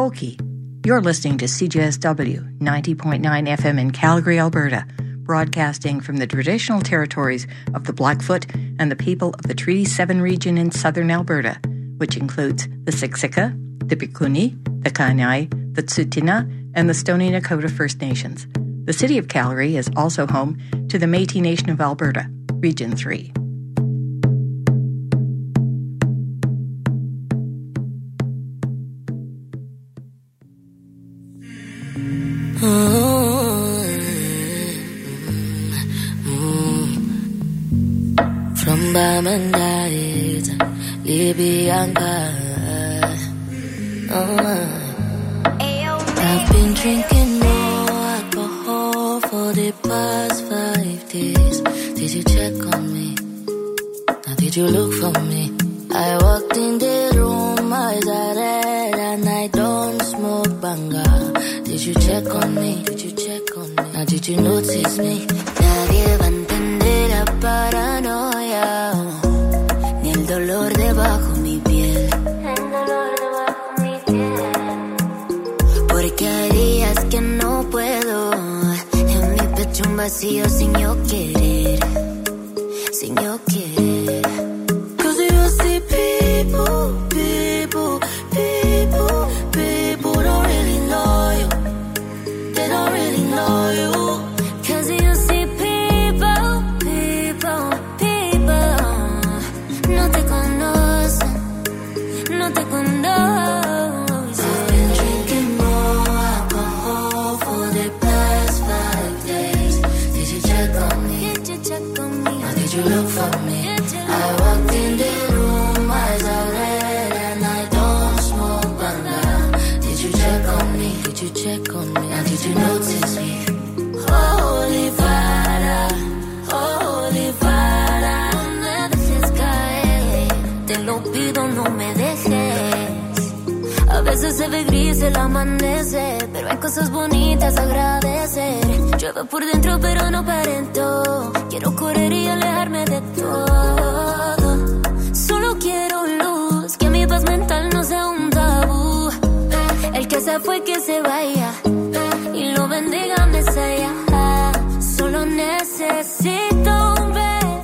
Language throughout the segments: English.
You're listening to CJSW 90.9 FM in Calgary, Alberta, broadcasting from the traditional territories of the Blackfoot and the people of the Treaty 7 region in southern Alberta, which includes the Siksika, the Piikani, the Kainai, the Tsutina, and the Stoney Nakoda First Nations. The city of Calgary is also home to the Métis Nation of Alberta, Region 3. From Bamandait, Libianca. Did you notice me? El amanecer, pero hay cosas bonitas a agradecer. Llueve por dentro, pero no aparento. Quiero correr y alejarme de todo. Solo quiero luz, que mi paz mental no sea un tabú. El que se fue, que se vaya. Y lo bendiga, Mesaya. Solo necesito un break.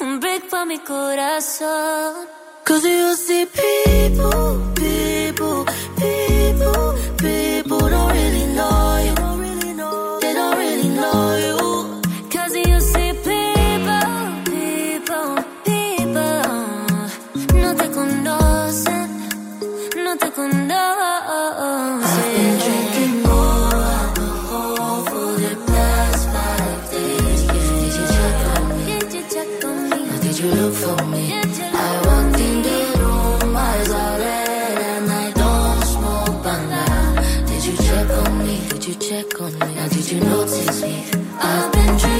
Un break pa' mi corazón. Cause you see people, you check on me? Now did you notice me? I've been drinking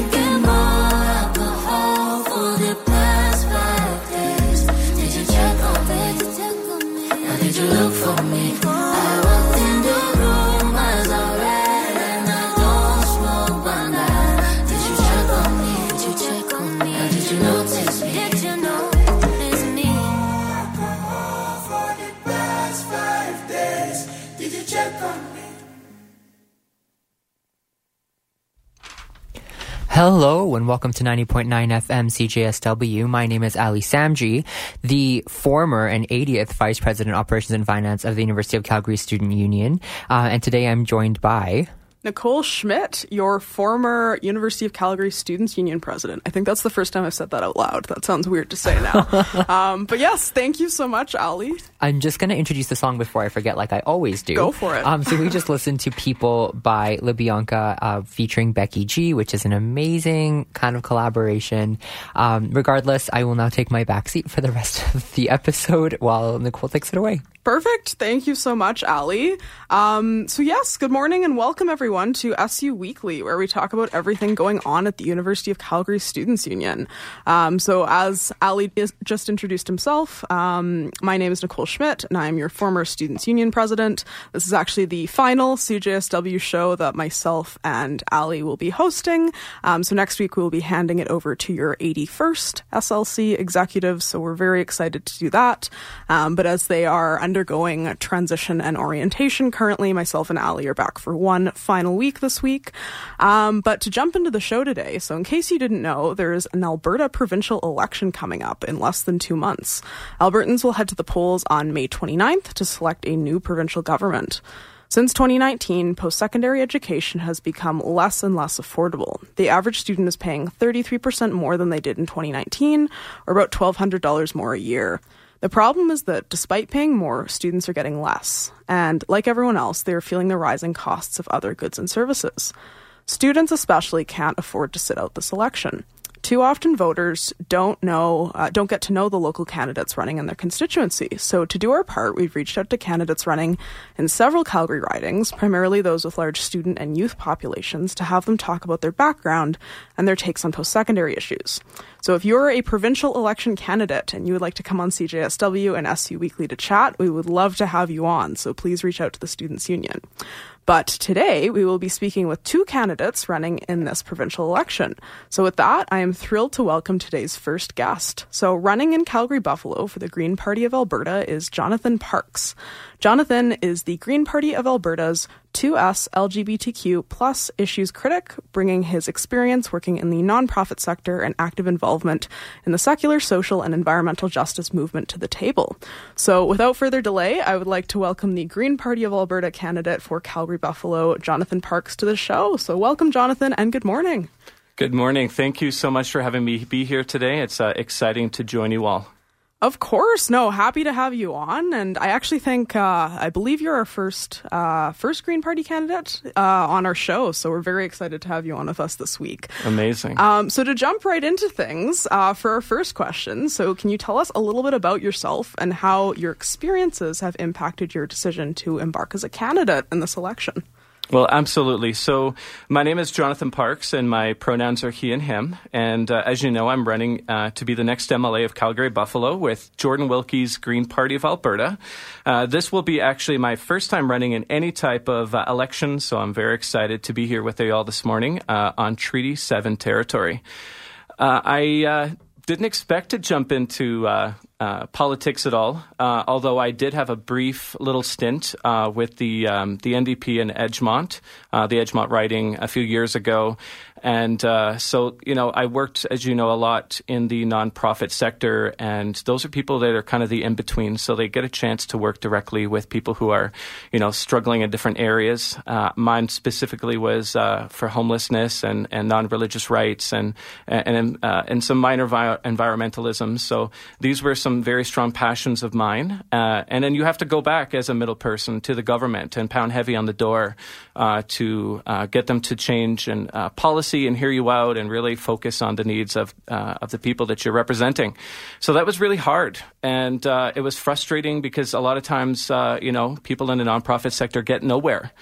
welcome to 90.9 FM CJSW. My name is Ali Samji, the former and 80th Vice President Operations and Finance of the University of Calgary Student Union. Uh, and today I'm joined by Nicole Schmidt, your former University of Calgary Students Union president. I think that's the first time I've said that out loud. That sounds weird to say now. um, but yes, thank you so much, Ali. I'm just going to introduce the song before I forget, like I always do. Go for it. Um, so we just listened to People by Libianca uh, featuring Becky G, which is an amazing kind of collaboration. Um, regardless, I will now take my backseat for the rest of the episode while Nicole takes it away. Perfect. Thank you so much, Ali. Um, so, yes, good morning and welcome everyone to SU Weekly, where we talk about everything going on at the University of Calgary Students Union. Um, so, as Ali just introduced himself, um, my name is Nicole Schmidt, and I am your former Students Union president. This is actually the final CJSW show that myself and Ali will be hosting. Um, so, next week we will be handing it over to your 81st SLC executives. So, we're very excited to do that. Um, but as they are under undergoing transition and orientation currently. Myself and Ali are back for one final week this week. Um, but to jump into the show today, so in case you didn't know, there's an Alberta provincial election coming up in less than two months. Albertans will head to the polls on May 29th to select a new provincial government. Since 2019, post secondary education has become less and less affordable. The average student is paying 33% more than they did in 2019, or about $1,200 more a year. The problem is that despite paying more, students are getting less. And like everyone else, they are feeling the rising costs of other goods and services. Students, especially, can't afford to sit out this election. Too often, voters don't know, uh, don't get to know the local candidates running in their constituency. So, to do our part, we've reached out to candidates running in several Calgary ridings, primarily those with large student and youth populations, to have them talk about their background and their takes on post secondary issues. So, if you're a provincial election candidate and you would like to come on CJSW and SU Weekly to chat, we would love to have you on. So, please reach out to the Students' Union. But today we will be speaking with two candidates running in this provincial election. So with that, I am thrilled to welcome today's first guest. So running in Calgary Buffalo for the Green Party of Alberta is Jonathan Parks. Jonathan is the Green Party of Alberta's 2S LGBTQ plus issues critic, bringing his experience working in the nonprofit sector and active involvement in the secular, social, and environmental justice movement to the table. So, without further delay, I would like to welcome the Green Party of Alberta candidate for Calgary Buffalo, Jonathan Parks, to the show. So, welcome, Jonathan, and good morning. Good morning. Thank you so much for having me be here today. It's uh, exciting to join you all. Of course, no. Happy to have you on, and I actually think uh, I believe you're our first uh, first Green Party candidate uh, on our show. So we're very excited to have you on with us this week. Amazing. Um, so to jump right into things uh, for our first question, so can you tell us a little bit about yourself and how your experiences have impacted your decision to embark as a candidate in this election? Well, absolutely. So, my name is Jonathan Parks, and my pronouns are he and him. And uh, as you know, I'm running uh, to be the next MLA of Calgary Buffalo with Jordan Wilkie's Green Party of Alberta. Uh, this will be actually my first time running in any type of uh, election, so I'm very excited to be here with you all this morning uh, on Treaty 7 territory. Uh, I didn't expect to jump into uh, uh, politics at all, uh, although I did have a brief little stint uh, with the um, the NDP in Edgemont, uh, the Edgemont riding a few years ago, and uh, so you know I worked, as you know, a lot in the nonprofit sector, and those are people that are kind of the in between, so they get a chance to work directly with people who are, you know, struggling in different areas. Uh, mine specifically was for homelessness and, and non religious rights and and and some minor vi- environmentalism. So these were some very strong passions of mine. Uh, and then you have to go back as a middle person to the government and pound heavy on the door uh, to uh, get them to change and uh, and hear you out and really focus on the needs of uh, of the people that you're representing. So that was really hard, and uh, it was frustrating because a lot of times, you know, people in the nonprofit sector get nowhere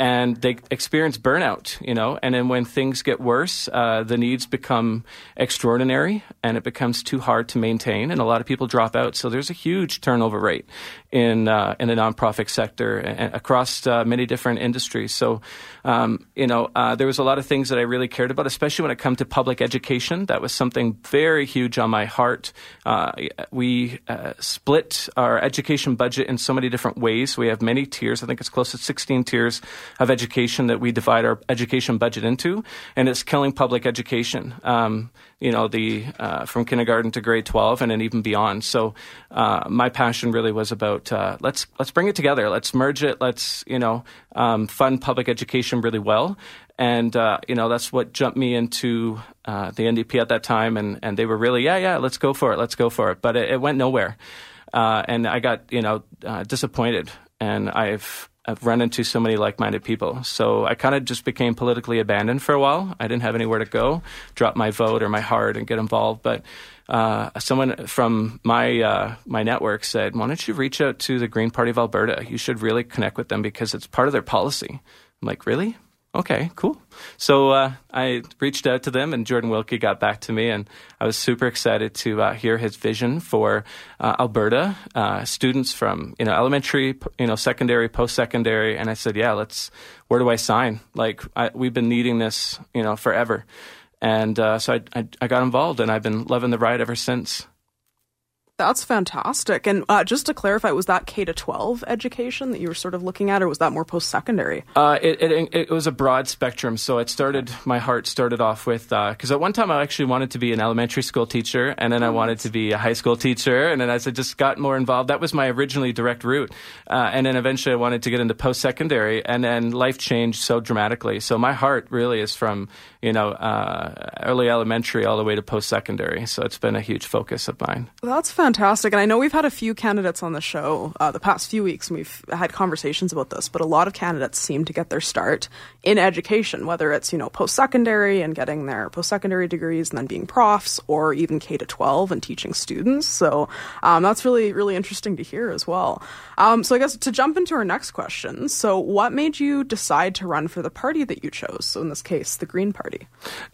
and they experience burnout, you know. And then when things get worse, uh, the needs become extraordinary, and it becomes too hard to maintain, and a lot of people drop out. So there's a huge turnover rate in uh, in the nonprofit sector and across uh, many different industries. So, um, you know, uh, there was a lot of things that I really cared about, especially when it come to public education. That was something very huge on my heart. Uh, we uh, split our education budget in so many different ways. We have many tiers. I think it's close to 16 tiers of education that we divide our education budget into, and it's killing public education. Um, you know, the uh, from kindergarten to grade 12, and then even beyond. So, uh, my passion really was about uh, let's let's bring it together, let's merge it, let's you know um, fund public education really well, and uh, you know that's what jumped me into uh, the NDP at that time, and and they were really yeah yeah let's go for it, let's go for it, but it, it went nowhere. Uh, and I got you know disappointed, and I've I've run into so many like-minded people. So I kind of just became politically abandoned for a while. I didn't have anywhere to go, drop my vote or my heart and get involved. But uh, someone from my uh, my network said, "Why don't you reach out to the Green Party of Alberta? You should really connect with them because it's part of their policy." I'm like, "Really? Okay, cool. So uh, I reached out to them, and Jordan Wilkie got back to me, and I was super excited to uh, hear his vision for uh, Alberta uh, students from you know elementary, you know secondary, post secondary, and I said, yeah, let's. Where do I sign? Like I, we've been needing this, you know, forever, and uh, so I, I I got involved, and I've been loving the ride ever since. That's fantastic. And uh, just to clarify, was that K to 12 education that you were sort of looking at, or was that more post secondary? Uh, it, it, it was a broad spectrum. So it started, my heart started off with, because at one time I actually wanted to be an elementary school teacher, and then I wanted to be a high school teacher. And then as I just got more involved, that was my originally direct route. Uh, and then eventually I wanted to get into post secondary, and then life changed so dramatically. So my heart really is from, you know, uh, early elementary all the way to post secondary. So it's been a huge focus of mine. That's fantastic. And I know we've had a few candidates on the show uh, the past few weeks, and we've had conversations about this. But a lot of candidates seem to get their start in education, whether it's you know post secondary and getting their post secondary degrees, and then being profs, or even K to twelve and teaching students. So um, that's really really interesting to hear as well. Um, so I guess to jump into our next question. So what made you decide to run for the party that you chose? So in this case, the Green Party.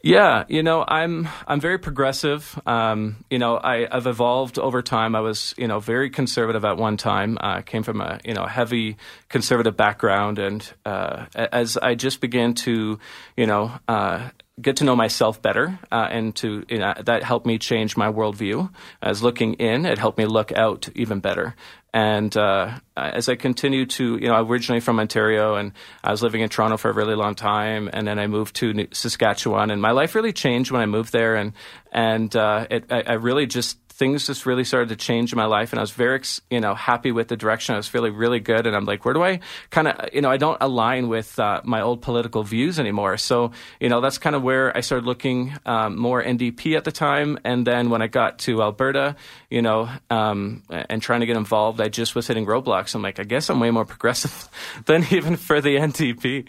Yeah, you know, I'm I'm very progressive. Um, you know, I, I've evolved over time. I was, you know, very conservative at one time. I uh, came from a, you know, heavy conservative background, and uh, as I just began to, you know, uh, get to know myself better, uh, and to you know, that helped me change my worldview. As looking in, it helped me look out even better. And uh, as I continued to, you know, I'm originally from Ontario, and I was living in Toronto for a really long time, and then I moved to Saskatchewan, and my life really changed when I moved there, and and uh, it, I, I really just things just really started to change in my life and I was very, you know, happy with the direction. I was feeling really good. And I'm like, where do I kind of, you know, I don't align with uh, my old political views anymore. So, you know, that's kind of where I started looking um, more NDP at the time. And then when I got to Alberta, you know, um, and trying to get involved, I just was hitting roadblocks. I'm like, I guess I'm way more progressive than even for the NDP.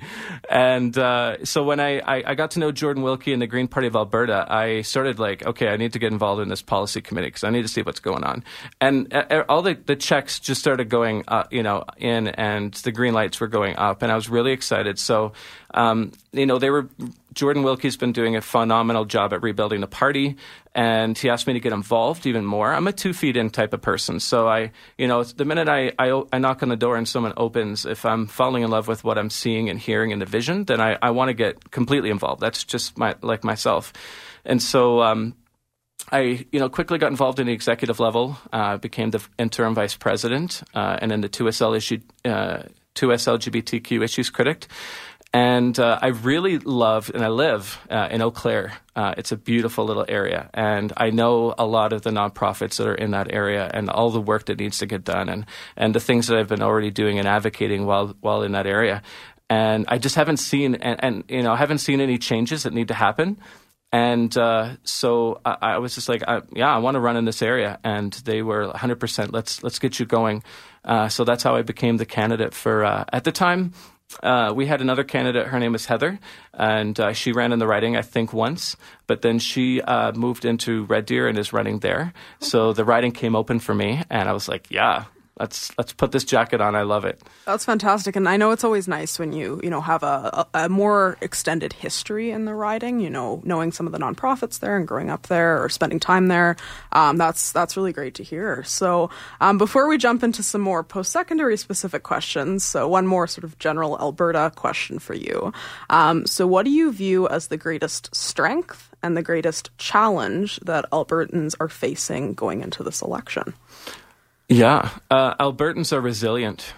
And uh, so when I, I, I got to know Jordan Wilkie and the Green Party of Alberta, I started like, okay, I need to get involved in this policy committee I need to see what's going on. And uh, all the, the checks just started going, uh, you know, in, and the green lights were going up, and I was really excited. So, um, you know, they were Jordan Wilkie's been doing a phenomenal job at rebuilding the party, and he asked me to get involved even more. I'm a two feet in type of person, so I, you know, the minute I, I, I knock on the door and someone opens, if I'm falling in love with what I'm seeing and hearing in the vision, then I, I want to get completely involved. That's just my like myself, and so. Um, I, you know, quickly got involved in the executive level, uh, became the interim vice president, uh, and then the 2SL issue, uh, 2S LGBTQ issues critic. And uh, I really love, and I live uh, in Eau Claire. Uh, it's a beautiful little area, and I know a lot of the nonprofits that are in that area, and all the work that needs to get done, and and the things that I've been already doing and advocating while while in that area. And I just haven't seen, and, and you know, I haven't seen any changes that need to happen. And uh, so I, I, was just like, I, yeah, I want to run in this area. And they were 100%, let's, let's get you going. Uh, so that's how I became the candidate for, uh, at the time, uh, we had another candidate. Her name was Heather, and uh, she ran in the riding, I think, once. But then she uh, moved into Red Deer and is running there. So the riding came open for me, and I was like, yeah, let's let's put this jacket on. I love it. That's fantastic, and I know it's always nice when you you know have a, a, more extended history in the riding. You know, knowing some of the nonprofits there and growing up there or spending time there. Um, that's that's really great to hear. So um, before we jump into some more post secondary specific questions, so one more sort of general Alberta question for you. Um, so what do you view as the greatest strength and the greatest challenge that Albertans are facing going into this election? Yeah, uh, Albertans are resilient.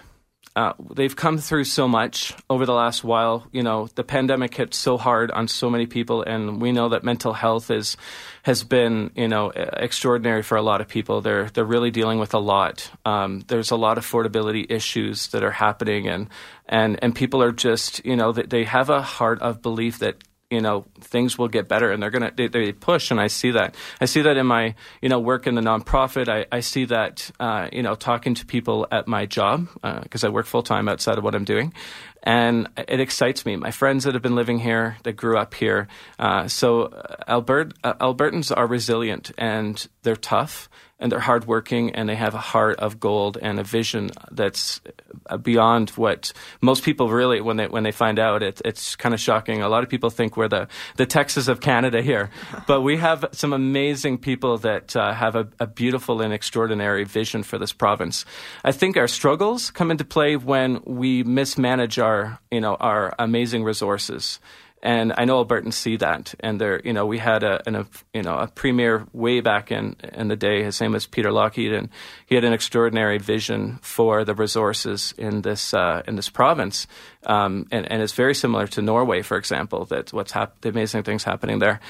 Uh, they've come through so much over the last while. You know, the pandemic hit so hard on so many people, and we know that mental health is has been you know extraordinary for a lot of people. They're they're really dealing with a lot. Um, there's a lot of affordability issues that are happening, and and and people are just you know they have a heart of belief that you know things will get better and they're gonna they, they, push and i see that. I see that in my you know work in the nonprofit. I, I see that uh, you know talking to people at my job because uh, i work full-time outside of what i'm doing and it excites me. My friends that have been living here that grew up here uh, so uh, Albert, uh, albertans are resilient and they're tough and they're hardworking and they have a heart of gold and a vision that's uh, beyond what most people really when they when they find out it, it's kind of shocking. A lot of people think we're the the Texas of Canada here, but we have some amazing people that uh, have a, a beautiful and extraordinary vision for this province. I think our struggles come into play when we mismanage our you know our amazing resources And I know Albertans see that, and there, you know, we had a, an, a, you know, a premier way back in in the day. His name was Peter Lougheed, and he had an extraordinary vision for the resources in this uh, in this province, um, and, and it's very similar to Norway, for example. That what's hap- the amazing things happening there,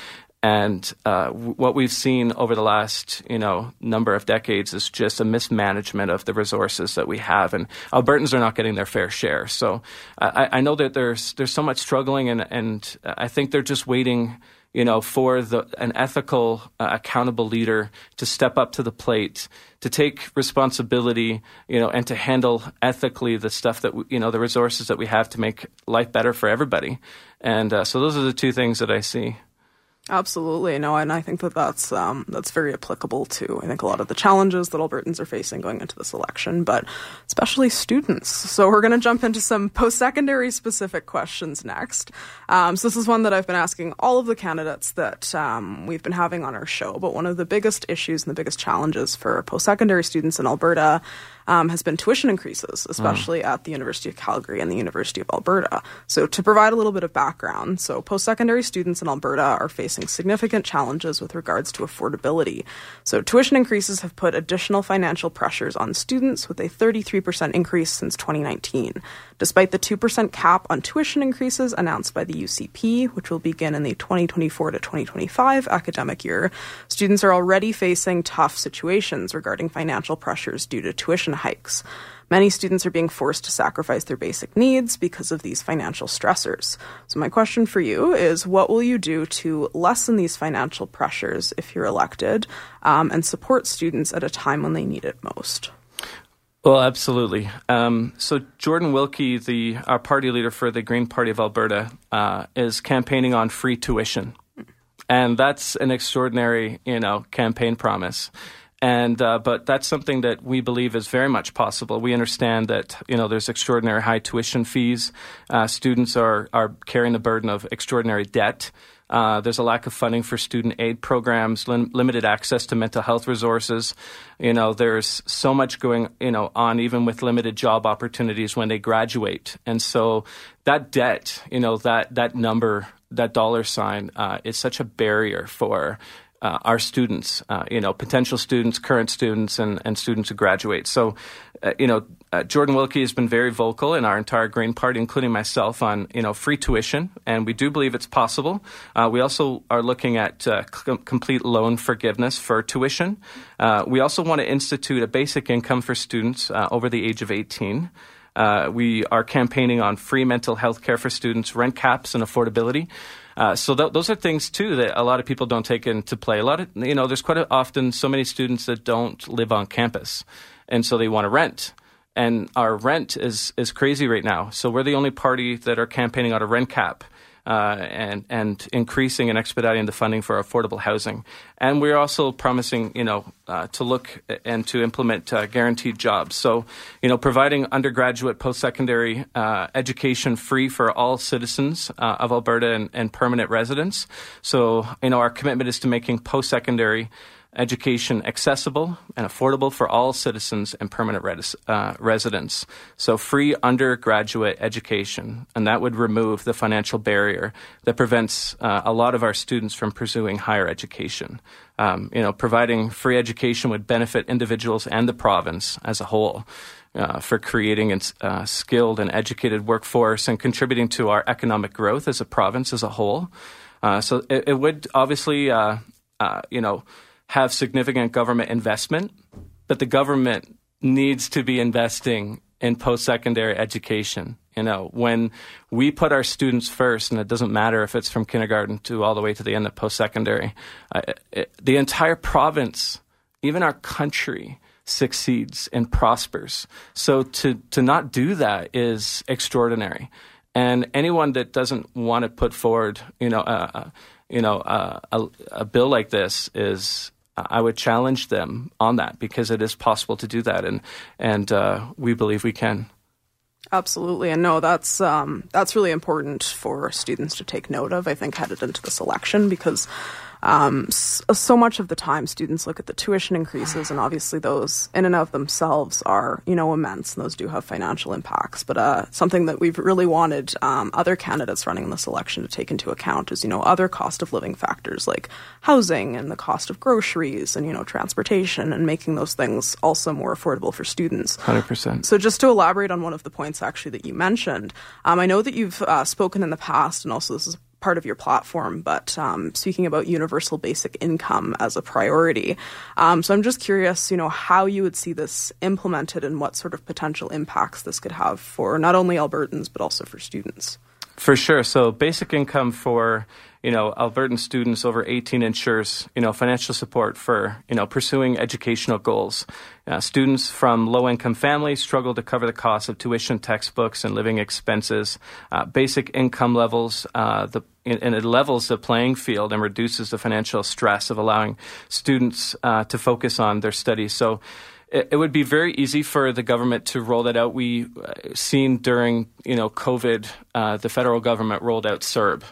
and uh, what we've seen over the last, you know, number of decades is just a mismanagement of the resources that we have, and Albertans are not getting their fair share. So I, I know that there's there's so much struggling, and and I think they're just waiting, you know, for the an ethical, uh, accountable leader to step up to the plate, to take responsibility, you know, and to handle ethically the stuff that we, you know the resources that we have to make life better for everybody. And uh, so those are the two things that I see. Absolutely, no, and I think that that's um, that's very applicable to I think a lot of the challenges that Albertans are facing going into this election, but especially students. So we're going to jump into some post-secondary specific questions next. Um, so this is one that I've been asking all of the candidates that um, we've been having on our show. But one of the biggest issues and the biggest challenges for post-secondary students in Alberta um, has been tuition increases, especially at the University of Calgary and the University of Alberta. So, to provide a little bit of background, so post secondary students in Alberta are facing significant challenges with regards to affordability. So, tuition increases have put additional financial pressures on students with a 33% increase since 2019. Despite the 2% cap on tuition increases announced by the UCP, which will begin in the 2024 to 2025 academic year, students are already facing tough situations regarding financial pressures due to tuition hikes. Many students are being forced to sacrifice their basic needs because of these financial stressors. So, my question for you is what will you do to lessen these financial pressures if you're elected um, and support students at a time when they need it most? Well, absolutely. Um, so Jordan Wilkie, the our party leader for the Green Party of Alberta, uh, is campaigning on free tuition, and that's an extraordinary, you know, campaign promise. And uh, but that's something that we believe is very much possible. We understand that you know there's extraordinary high tuition fees. Uh, students are are carrying the burden of extraordinary debt. Uh, there's a lack of funding for student aid programs, lim- limited access to mental health resources. You know, there's so much going, you know, on even with limited job opportunities when they graduate. And so that debt, you know, that, that number, that dollar sign, uh, is such a barrier for uh, our students, uh, you know, potential students, current students, and, and students who graduate. So, uh, you know, uh, Jordan Wilkie has been very vocal in our entire Green Party, including myself, on you know free tuition, and we do believe it's possible. Uh, we also are looking at uh, c- complete loan forgiveness for tuition. we also want to institute a basic income for students over the age of 18. Uh, we are campaigning on free mental health care for students, rent caps, and affordability. Uh, so th- those are things too that a lot of people don't take into play. A lot of you know, there's quite often so many students that don't live on campus, and so they want to rent. And our rent is is crazy right now. So we're the only party that are campaigning on a rent cap uh, and and increasing and expediting the funding for affordable housing. And we're also promising, you know, uh, to look and to implement uh, guaranteed jobs. So, you know, providing undergraduate, post-secondary uh, education free for all citizens uh, of Alberta and, and permanent residents. So, you know, our commitment is to making post-secondary education accessible and affordable for all citizens and permanent res- uh, residents. So, free undergraduate education, and that would remove the financial barrier that prevents uh, a lot of our students from pursuing higher education. Um, you know, providing free education would benefit individuals and the province as a whole. Uh, for creating a uh, skilled and educated workforce and contributing to our economic growth as a province as a whole. Uh, so it, it, would obviously, uh, you know, have significant government investment, but the government needs to be investing in post secondary education. You know, when we put our students first, and it doesn't matter if it's from kindergarten to all the way to the end of post secondary, uh, the entire province, even our country, succeeds and prospers. So to, to not do that is extraordinary. And anyone that doesn't want to put forward, you know, uh, uh you know, uh, a, a bill like this is I would challenge them on that because it is possible to do that, and and uh, we believe we can. Absolutely, and no, that's um, that's really important for students to take note of. I think headed into this election because um, so much of the time students look at the tuition increases, and obviously those in and of themselves are you know immense, and those do have financial impacts. But uh, something that we've really wanted um, other candidates running in this election to take into account is you know other cost of living factors like housing and the cost of groceries and you know transportation, and making those things also more affordable for students. Hundred percent. So just to elaborate on one of the points actually that you mentioned, um, I know that you've uh, spoken in the past, and also this is part of your platform, but um, speaking about universal basic income as a priority. Um, so I'm just curious, you know, how you would see this implemented and what sort of potential impacts this could have for not only Albertans but also for students. For sure. So basic income for you know Albertan students over 18 ensures you know financial support for you know pursuing educational goals. Uh, students from low-income families struggle to cover the cost of tuition, textbooks, and living expenses. Uh, basic income levels uh, the and it levels the playing field and reduces the financial stress of allowing students uh, to focus on their studies. So it, would be very easy for the government to roll that out. We uh, seen during you know COVID, uh, the federal government rolled out CERB,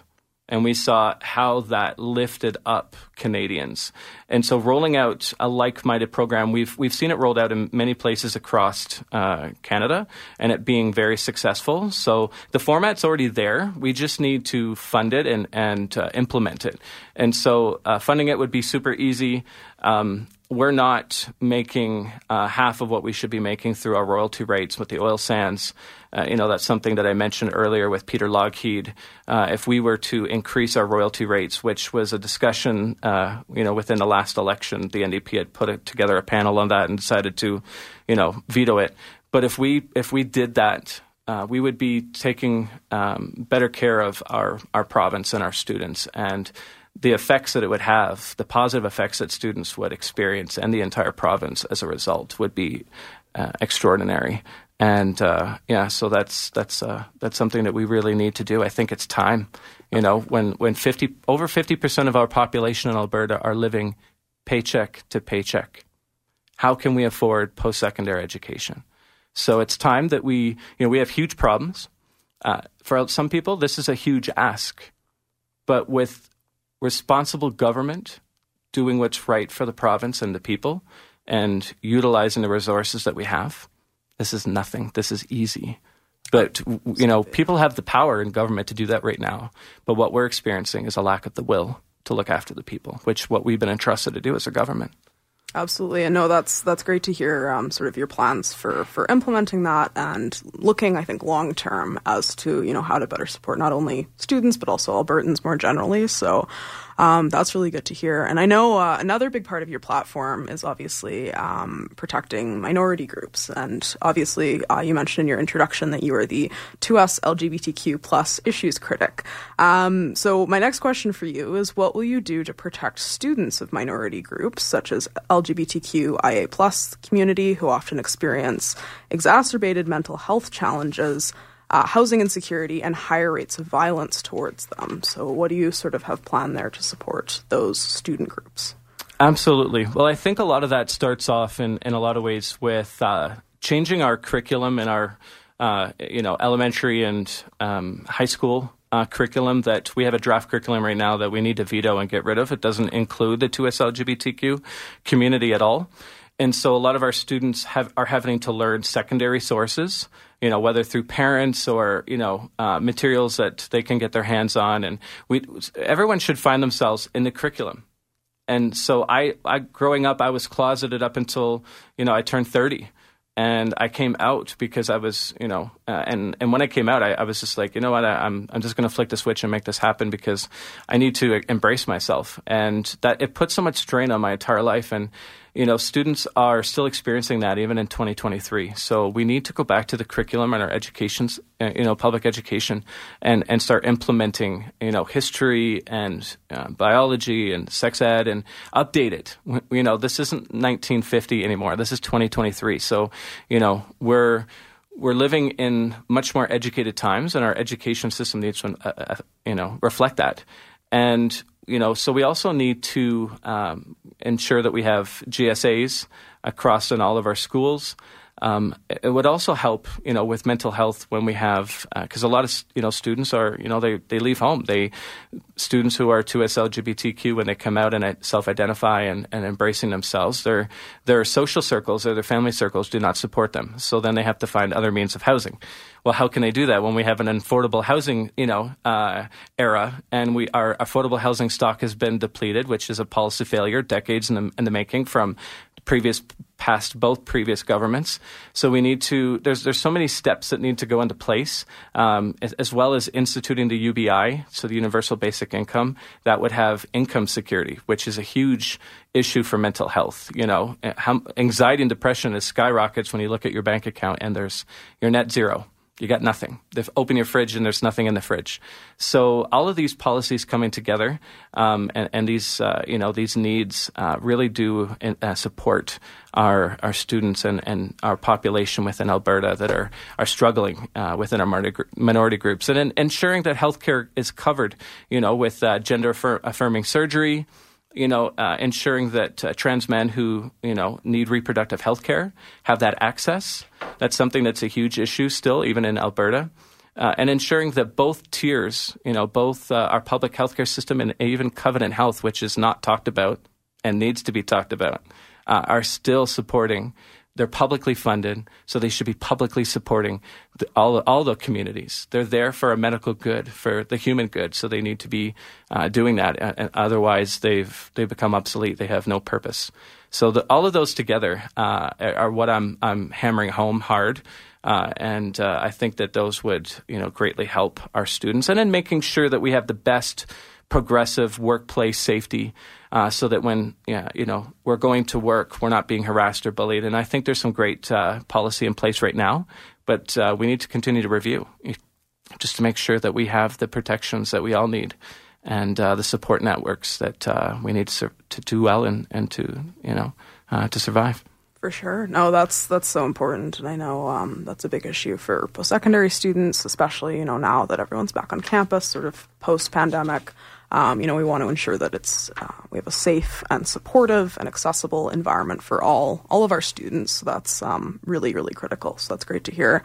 and we saw how that lifted up Canadians. And so, rolling out a like-minded program, we've we've seen it rolled out in many places across uh, Canada, and it being very successful. So the format's already there. We just need to fund it and and uh, implement it. And so, uh, funding it would be super easy. Um, we're not making uh, half of what we should be making through our royalty rates with the oil sands. Uh, you know, that's something that I mentioned earlier with Peter Lougheed. Uh, if we were to increase our royalty rates, which was a discussion, uh, you know, within the last election, the NDP had put together a panel on that and decided to, you know, veto it. But if we if we did that, uh, we would be taking um, better care of our, our province and our students. And the effects that it would have, the positive effects that students would experience and the entire province as a result would be uh, extraordinary. And uh, yeah, so that's that's uh, that's something that we really need to do. I think it's time. You know, when when fifty over fifty percent of our population in Alberta are living paycheck to paycheck, how can we afford post secondary education? So it's time that we you know we have huge problems. Uh, for some people, this is a huge ask, but with responsible government doing what's right for the province and the people and utilizing the resources that we have. This is nothing. This is easy. But, you know, people have the power in government to do that right now. But what we're experiencing is a lack of the will to look after the people, which what we've been entrusted to do as a government. Absolutely, and no, that's that's great to hear. Um, sort of your plans for for implementing that and looking, I think, long term as to you know how to better support not only students but also Albertans more generally. So, um, that's really good to hear. And I know uh, another big part of your platform is obviously um, protecting minority groups. And obviously, uh, you mentioned in your introduction that you are the 2S LGBTQ plus issues critic. Um, so my next question for you is what will you do to protect students of minority groups, such as LGBTQIA plus community, who often experience exacerbated mental health challenges, uh, housing insecurity, and higher rates of violence towards them. So, what do you sort of have planned there to support those student groups? Absolutely. Well, I think a lot of that starts off in, in a lot of ways with uh, changing our curriculum in our uh, you know elementary and um, high school uh, curriculum that we have a draft curriculum right now that we need to veto and get rid of. It doesn't include the 2S LGBTQ community at all. And so a lot of our students have, are having to learn secondary sources you know, whether through parents or you know uh, materials that they can get their hands on, and we everyone should find themselves in the curriculum. And so I, I growing up, I was closeted up until you know I turned thirty, and I came out because I was you know, uh, and and when I came out, I, I was just like, you know what, I, I'm I'm just going to flick the switch and make this happen because I need to embrace myself, and that it put so much strain on my entire life, and you know, students are still experiencing that even in 2023. So we need to go back to the curriculum and our education, uh, you know, public education, and and start implementing, you know, history and uh, biology and sex ed and update it. You know, this isn't 1950 anymore. This is 2023. So, you know, we're we're living in much more educated times, and our education system needs to, uh, uh you know, reflect that. And you know, so we also need to um, ensure that we have GSAs across in all of our schools. Um, it would also help, you know, with mental health when we have, because uh, a lot of, you know, students are, you know, they, they leave home. They, students who are 2S LGBTQ, when they come out and self-identify and, and embracing themselves, their, their social circles or their family circles do not support them. So then they have to find other means of housing. Well, how can they do that when we have an affordable housing, you know, uh, era and we, our affordable housing stock has been depleted, which is a policy failure, decades in the, in the making from previous past both previous governments. So we need to. There's there's so many steps that need to go into place, um, as, as, well as instituting the UBI, so the Universal Basic Income, that would have income security, which is a huge issue for mental health. You know, anxiety and depression is skyrockets when you look at your bank account and there's you're net zero you got nothing. They've opened your fridge and there's nothing in the fridge. So all of these policies coming together um, and, and, these uh, you know these needs uh, really do uh, support our our students and, and our population within Alberta that are are struggling uh, within our minority groups and in, ensuring that healthcare is covered. You know with uh, gender affirming surgery you know, uh, ensuring that uh, trans men who, you know, need reproductive health care have that access. That's something that's a huge issue still, even in Alberta. Uh, and ensuring that both tiers, you know, both uh, our public healthcare system and even Covenant Health, which is not talked about and needs to be talked about, uh, are still supporting they're publicly funded, so they should be publicly supporting the, all all the communities. They're there for a medical good, for the human good, so they need to be uh, doing that. And otherwise, they've they become obsolete. They have no purpose. So the, all of those together uh, are what I'm I'm hammering home hard. Uh, and uh, I think that those would, you know, greatly help our students, and in making sure that we have the best progressive workplace safety uh, so that when yeah, you know we're going to work, we're not being harassed or bullied. And I think there's some great uh, policy in place right now, but uh, we need to continue to review just to make sure that we have the protections that we all need and uh, the support networks that uh, we need to, to do well and, and to you know uh, to survive. For sure. No, that's that's so important, and I know um, that's a big issue for post-secondary students, especially you know now that everyone's back on campus, sort of post-pandemic. Um, you know, we want to ensure that it's uh, we have a safe and supportive and accessible environment for all all of our students. So that's um, really really critical. So that's great to hear.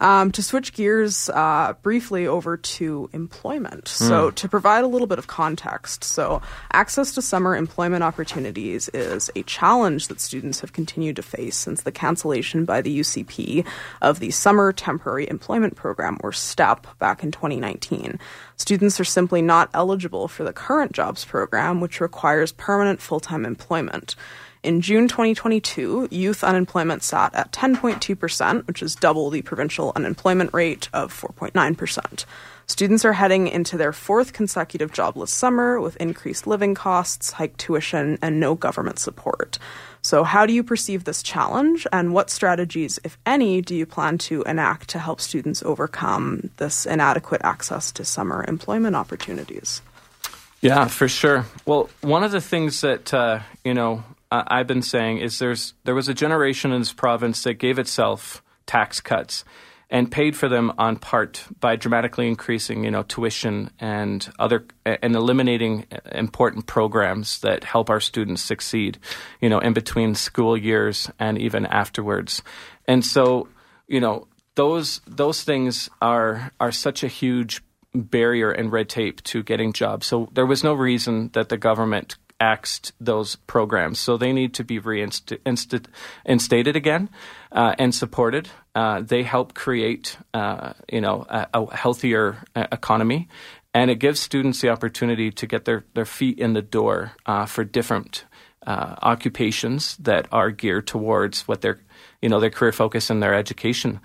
Um, to switch gears uh, briefly over to employment. Mm. So to provide a little bit of context, so access to summer employment opportunities is a challenge that students have continued to face since the cancellation by the UCP of the Summer Temporary Employment Program, or STEP, back in 2019. Students are simply not eligible for the current jobs program, which requires permanent full time employment. In June 2022, youth unemployment sat at 10.2%, which is double the provincial unemployment rate of 4.9%. Students are heading into their fourth consecutive jobless summer with increased living costs, hiked tuition, and no government support. So, how do you perceive this challenge, and what strategies, if any, do you plan to enact to help students overcome this inadequate access to summer employment opportunities? Yeah, for sure. Well, one of the things that uh, you know I've been saying is there's there was a generation in this province that gave itself tax cuts and paid for them on part by dramatically increasing, you know, tuition and other and eliminating important programs that help our students succeed, you know, in between school years and even afterwards. And so, you know, those those things are are such a huge barrier and red tape to getting jobs. So there was no reason that the government axed those programs. So they need to be reinstated again uh, and supported. Uh, they help create, uh, you know, a, a healthier uh, economy, and it gives students the opportunity to get their, their feet in the door uh, for different uh, occupations that are geared towards what they're you know their career focus and their education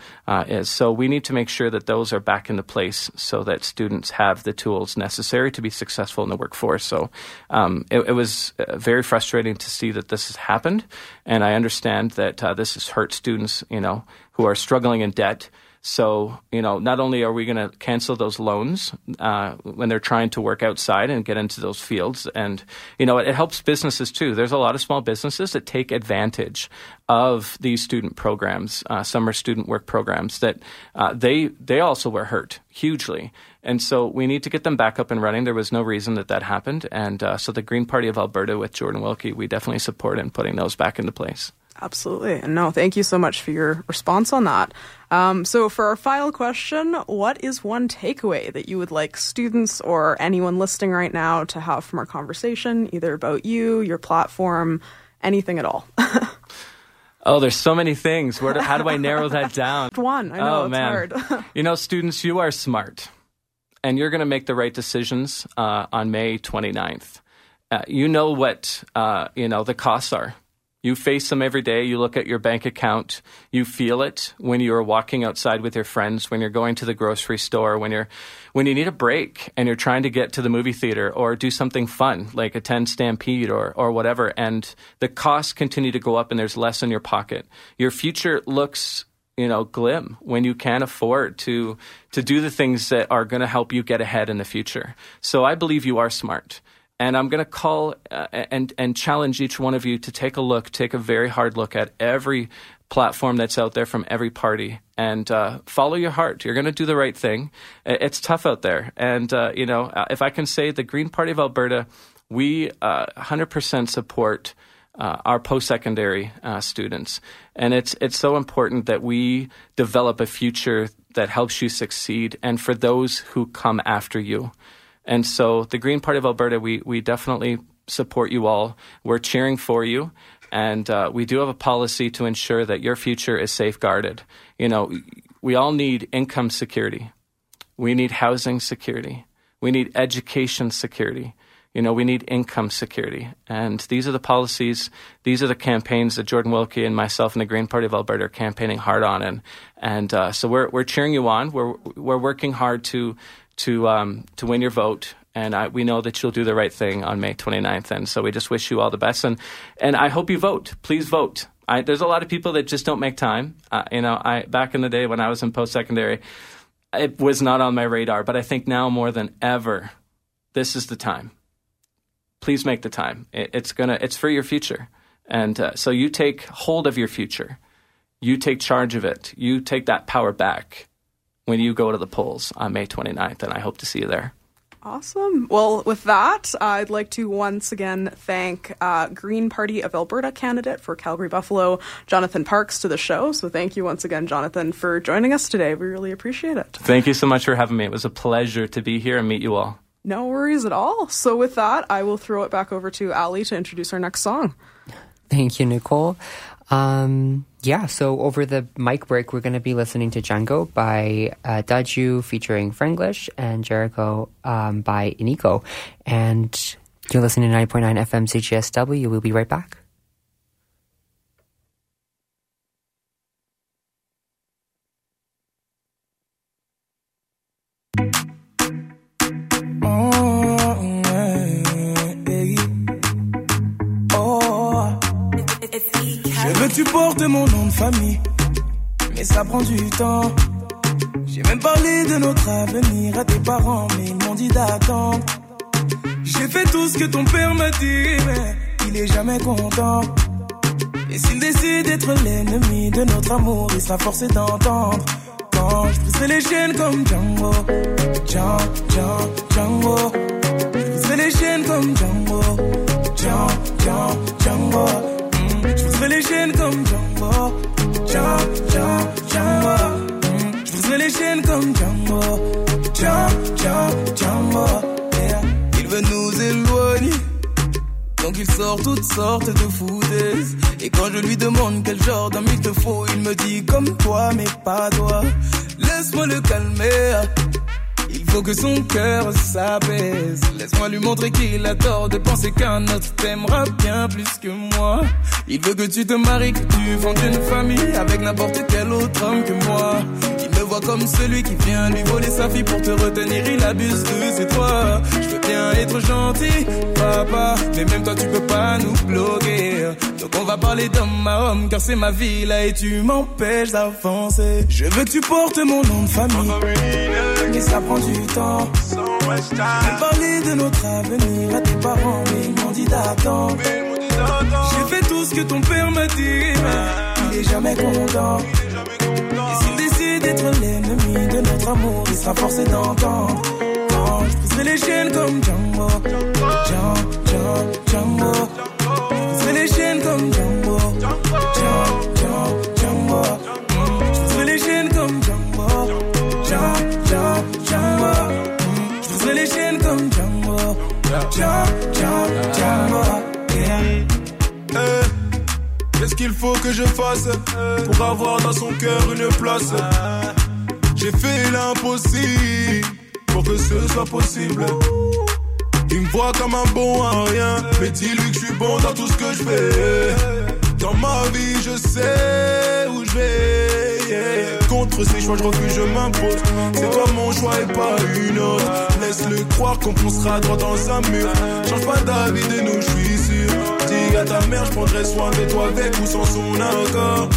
is. So we need to make sure that those are back into place so that students have the tools necessary to be successful in the workforce. So um, it, it, was very frustrating to see that this has happened, and I understand that this has hurt students, you know, who are struggling in debt. So, you know, not only are we going to cancel those loans uh, when they're trying to work outside and get into those fields, and, you know, it, it, helps businesses too. There's a lot of small businesses that take advantage of these student programs, uh, summer student work programs, that uh, they, they also were hurt hugely. And so we need to get them back up and running. There was no reason that that happened. And uh, so the Green Party of Alberta with Jordan Wilkie, we definitely support in putting those back into place. Absolutely. And no, thank you so much for your response on that. Um, so, for our final question, what is one takeaway that you would like students or anyone listening right now to have from our conversation, either about you, your platform, anything at all? Oh, there's so many things. Where do, how do I narrow that down? One, I know oh, it's man. hard. you know, students, you are smart, and you're going to make the right decisions uh, on May 29th. Uh, you know what uh, you know the costs are. You face them every day. You look at your bank account. You feel it when you're walking outside with your friends, when you're going to the grocery store, when you're when you need a break and you're trying to get to the movie theater or do something fun like attend Stampede or or whatever and the costs continue to go up and there's less in your pocket. Your future looks you know glim when you can't afford to to do the things that are going to help you get ahead in the future. So I believe you are smart. And I'm going to call uh, and and challenge each one of you to take a look, take a very hard look at every platform that's out there from every party, and uh, follow your heart. You're going to do the right thing. It's tough out there, and uh, you know if I can say, the Green Party of Alberta, we 100% support. Uh, our post-secondary uh, students, and it's it's so important that we develop a future that helps you succeed, and for those who come after you. And so, the Green Party of Alberta, we we definitely support you all. We're cheering for you, and uh, we do have a policy to ensure that your future is safeguarded. You know, we all need income security, we need housing security, we need education security. You know, we need income security. And these are the policies, these are the campaigns that Jordan Wilkie and myself and the Green Party of Alberta are campaigning hard on. And, and uh, so we're, we're cheering you on. We're, we're working hard to, to, um, to win your vote. And I, we know that you'll do the right thing on May 29th. And so we just wish you all the best. And, and I hope you vote. Please vote. I, there's a lot of people that just don't make time. Uh, you know, I, back in the day when I was in post secondary, it was not on my radar. But I think now more than ever, this is the time please make the time. It, it's gonna it's for your future, and uh, so you take hold of your future. You take charge of it. You take that power back when you go to the polls on May 29th, and I hope to see you there. Awesome. Well, with that, I'd like to once again thank uh, Green Party of Alberta candidate for Calgary Buffalo, Jonathan Parks, to the show. So thank you once again, Jonathan, for joining us today. We really appreciate it. Thank you so much for having me. It was a pleasure to be here and meet you all. No worries at all. So, with that, I will throw it back over to Ali to introduce our next song. Thank you, Nicole. Um, yeah, so over the mic break, we're going to be listening to Django by uh, Dadju featuring Franglish and Jericho um, by Iniko. And you're listening to 9.9 FM CJSW. We'll be right back. Tu portes mon nom de famille, mais ça prend du temps. J'ai même parlé de notre avenir à tes parents, mais ils m'ont dit d'attendre. J'ai fait tout ce que ton père m'a dit, mais il est jamais content. Et s'il décide d'être l'ennemi de notre amour, il sera forcé d'entendre. Quand je les chaînes comme Django, Django, Django, Django. Je les chaînes comme Django, Django, Django, Django. Je briserai les chaînes comme Django, Django. Je briserai les chaînes comme Django, Django, Django. Yeah. Il veut nous éloigner. Donc il sort toutes sortes de foutaises Et quand je lui demande quel genre d'homme il te faut Il me dit comme toi mais pas toi Laisse-moi le calmer faut que son cœur s'apaise. Laisse-moi lui montrer qu'il a tort de penser qu'un autre t'aimera bien plus que moi. Il veut que tu te maries, que tu fondes une famille avec n'importe quel autre homme que moi. Il me voit comme celui qui vient lui voler sa fille pour te retenir. Il abuse de ses droits. Je bien être gentil, papa, mais même toi tu peux pas nous bloquer. Donc on va parler d'homme à homme car c'est ma vie là et tu m'empêches d'avancer. Je veux que tu portes mon nom de famille. Et ça prend du temps. J'ai parlé de notre avenir à tes parents, mais ils m'ont dit d'attendre. J'ai fait tout ce que ton père m'a dit, mais il est jamais content. Et s'il décide d'être l'ennemi de notre amour, il sera forcé d'entendre. C'est les chaînes comme Django. Django, les chaînes comme Django. Django, Django. Je les chaînes comme Django. Django, Django. Je les chaînes comme Django. Qu'est-ce eh, qu'il faut que je fasse eh, pour avoir dans son cœur une place? J'ai fait l'impossible pour que ce soit possible. Il me voit comme un bon à rien, mais dis-lui que je suis bon dans tout ce que je fais. Dans ma vie, je sais où je vais. Contre ces choix, je refuse, je m'impose. C'est toi mon choix et pas une autre. Laisse-le croire qu'on foncera droit dans un mur. Change pas d'avis de nous, je suis sûr. Dis à ta mère, je prendrai soin de toi avec ou sans son accord.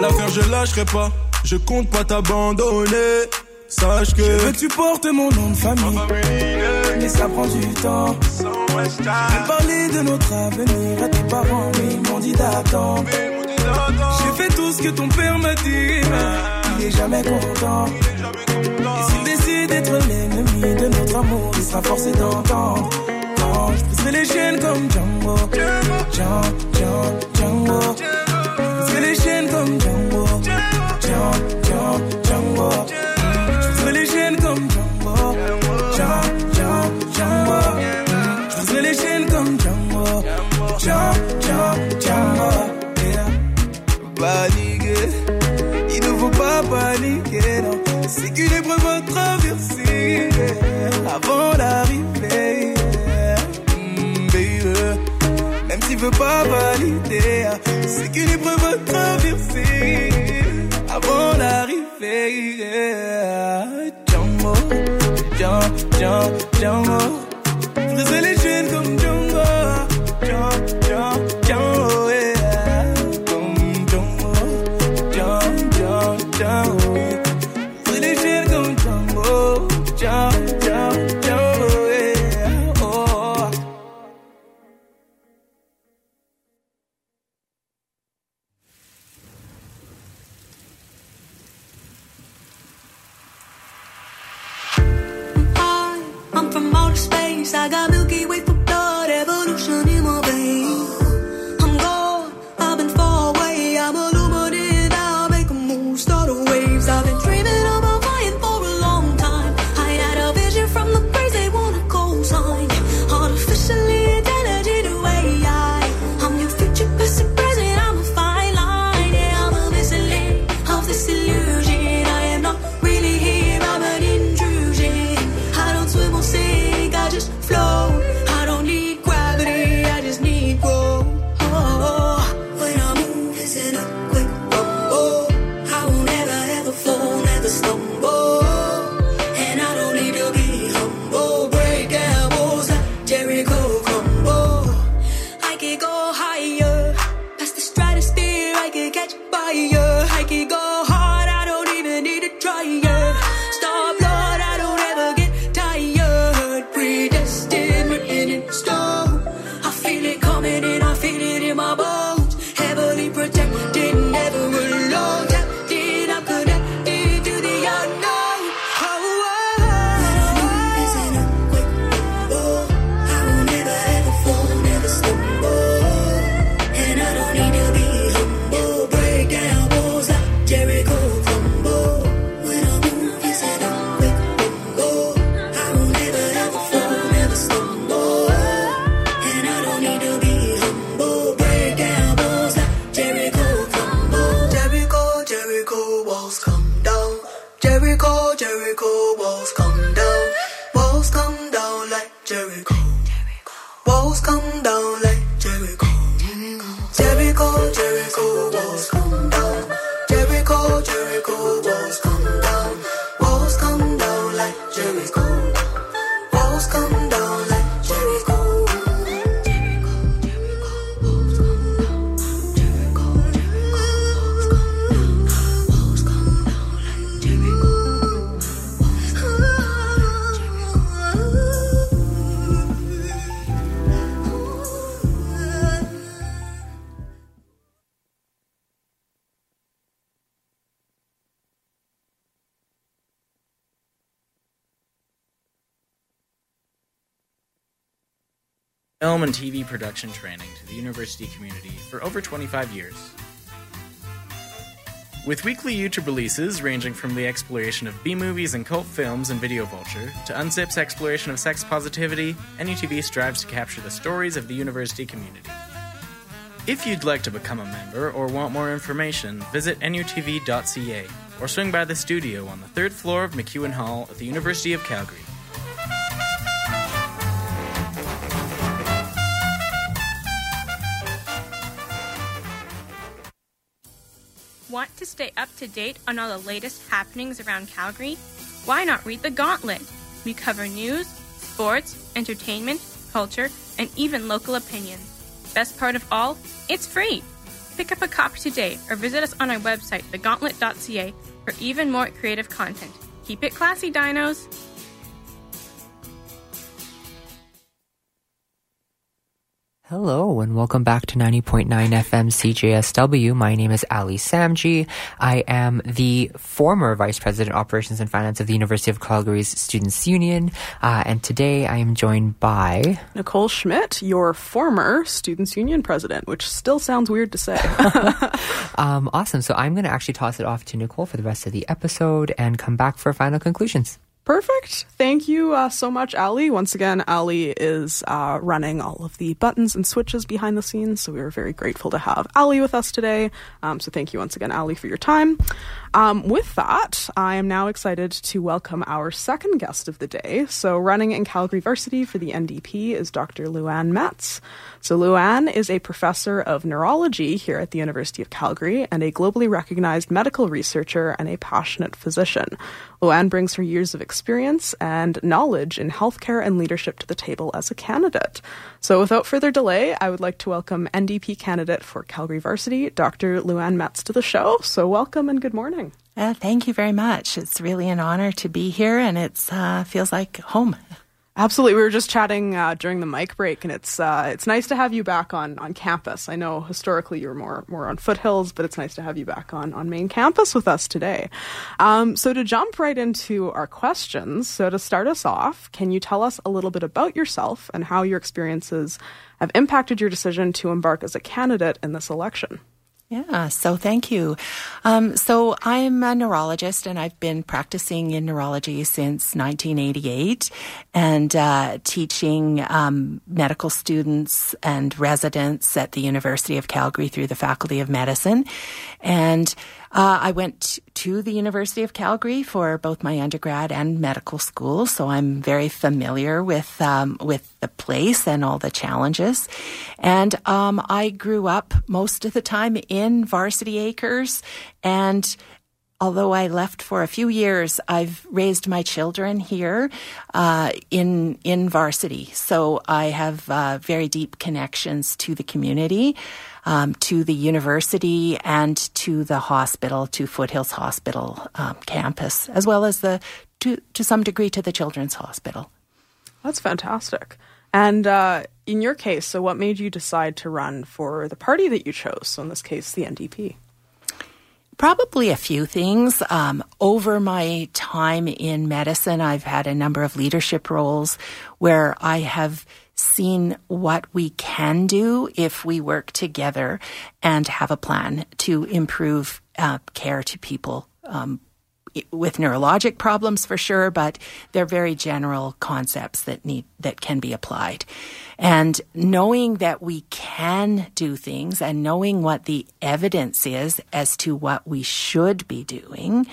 L'affaire, je lâcherai pas. Je compte pas t'abandonner. Sache que. Je veux que tu portes mon nom de famille. Mais ça prend du temps. J'ai parlé de notre avenir à tes parents, mais ils m'ont dit d'attendre. J'ai fait tout ce que ton père m'a dit, mais il est jamais content. Et s'il décide d'être l'ennemi de notre amour, il sera forcé d'entendre. Quand je briserai les chaînes comme Django. Django, Django, Django. Je briserai les chaînes comme Django. Django, Django, Django. C'est qu'une épreuve à traverser avant baby. Même s'il veut pas valider, c'est qu'une épreuve à traverser avant d'arriver. yeah. Django, Django, Django, film and TV production training to the university community for over 25 years. With weekly YouTube releases ranging from the exploration of B movies and cult films and Video Vulture to Unzip's exploration of sex positivity, NUTV strives to capture the stories of the university community. If you'd like to become a member or want more information, visit nutv.ca or swing by the studio on the third floor of MacEwan Hall at the University of Calgary. To stay up to date on all the latest happenings around Calgary? Why not read The Gauntlet? We cover news, sports, entertainment, culture, and even local opinions. Best part of all, it's free. Pick up a copy today or visit us on our website, thegauntlet.ca, for even more creative content. Keep it classy, dinos! Hello and welcome back to 90.9 FM CJSW. My name is Ali Samji. I am the former Vice President Operations and Finance of the University of Calgary's Students Union. Uh, and today I am joined by Nicole Schmidt, your former Students Union President, which still sounds weird to say. um, awesome. So I'm going to actually toss it off to Nicole for the rest of the episode and come back for final conclusions. Perfect. Thank you uh, so much, Ali. Once again, Ali is uh, running all of the buttons and switches behind the scenes, so we are very grateful to have Ali with us today. Um, so thank you once again, Ali, for your time. Um, with that, I am now excited to welcome our second guest of the day. So running in Calgary Varsity for the NDP is Dr. Luanne Metz. So Luanne is a professor of neurology here at the University of Calgary and a globally recognized medical researcher and a passionate physician. Luanne brings her years of experience and knowledge in healthcare and leadership to the table as a candidate. So without further delay, I would like to welcome NDP candidate for Calgary Varsity, Dr. Luanne Metz, to the show. So welcome and good morning. Uh, thank you very much. It's really an honor to be here, and it uh, feels like home. Absolutely, we were just chatting uh, during the mic break, and it's uh, it's nice to have you back on, on campus. I know historically you were more more on foothills, but it's nice to have you back on, on main campus with us today. Um, so to jump right into our questions, so to start us off, can you tell us a little bit about yourself and how your experiences have impacted your decision to embark as a candidate in this election? Yeah, so thank you. Um, so I'm a neurologist and I've been practicing in neurology since 1988 and uh, teaching um, medical students and residents at the University of Calgary through the Faculty of Medicine. And uh, I went to the University of Calgary for both my undergrad and medical school, so I'm very familiar with um, with the place and all the challenges. And um, I grew up most of the time in Varsity Acres, and although I left for a few years, I've raised my children here uh, in in varsity. So I have uh, very deep connections to the community um, to the university and to the hospital, to Foothills Hospital um, campus, as well as the to to some degree to the Children's Hospital. That's fantastic. And uh, in your case, so what made you decide to run for the party that you chose? So in this case, the NDP. Probably a few things. Um, over my time in medicine, I've had a number of leadership roles where I have seen what we can do if we work together and have a plan to improve uh, care to people um, with neurologic problems for sure, but they're very general concepts that need that can be applied. And knowing that we can do things and knowing what the evidence is as to what we should be doing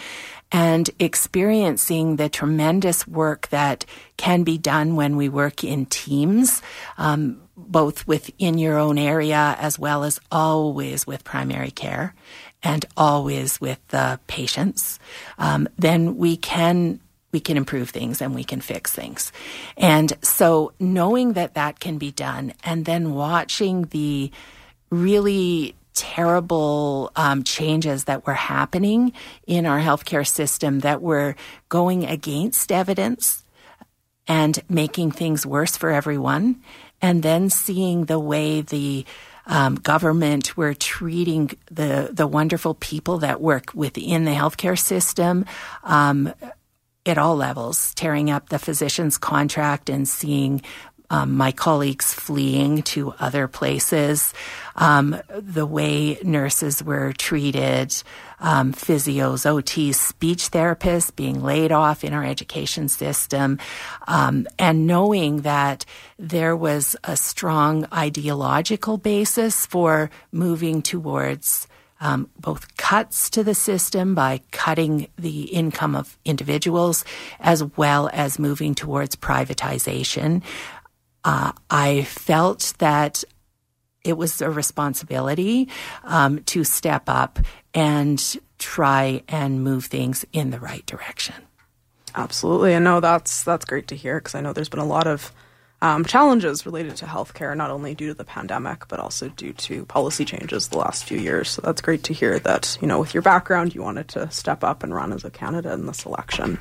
and experiencing the tremendous work that can be done when we work in teams, um, both within your own area as well as always with primary care and always with the patients, um, then we can we can improve things and we can fix things. And so knowing that that can be done and then watching the really terrible um, changes that were happening in our healthcare system that were going against evidence and making things worse for everyone. And then seeing the way the um, government were treating the the wonderful people that work within the healthcare system um, at all levels, tearing up the physician's contract and seeing um, my colleagues fleeing to other places, um, the way nurses were treated, um, physios, OTs, speech therapists being laid off in our education system, um, and knowing that there was a strong ideological basis for moving towards um, both cuts to the system by cutting the income of individuals as well as moving towards privatization. Uh, I felt that it was a responsibility um, to step up and try and move things in the right direction. Absolutely, and no, that's that's great to hear because I know there's been a lot of um, challenges related to healthcare, not only due to the pandemic but also due to policy changes the last few years. So that's great to hear that you know with your background you wanted to step up and run as a candidate in this election.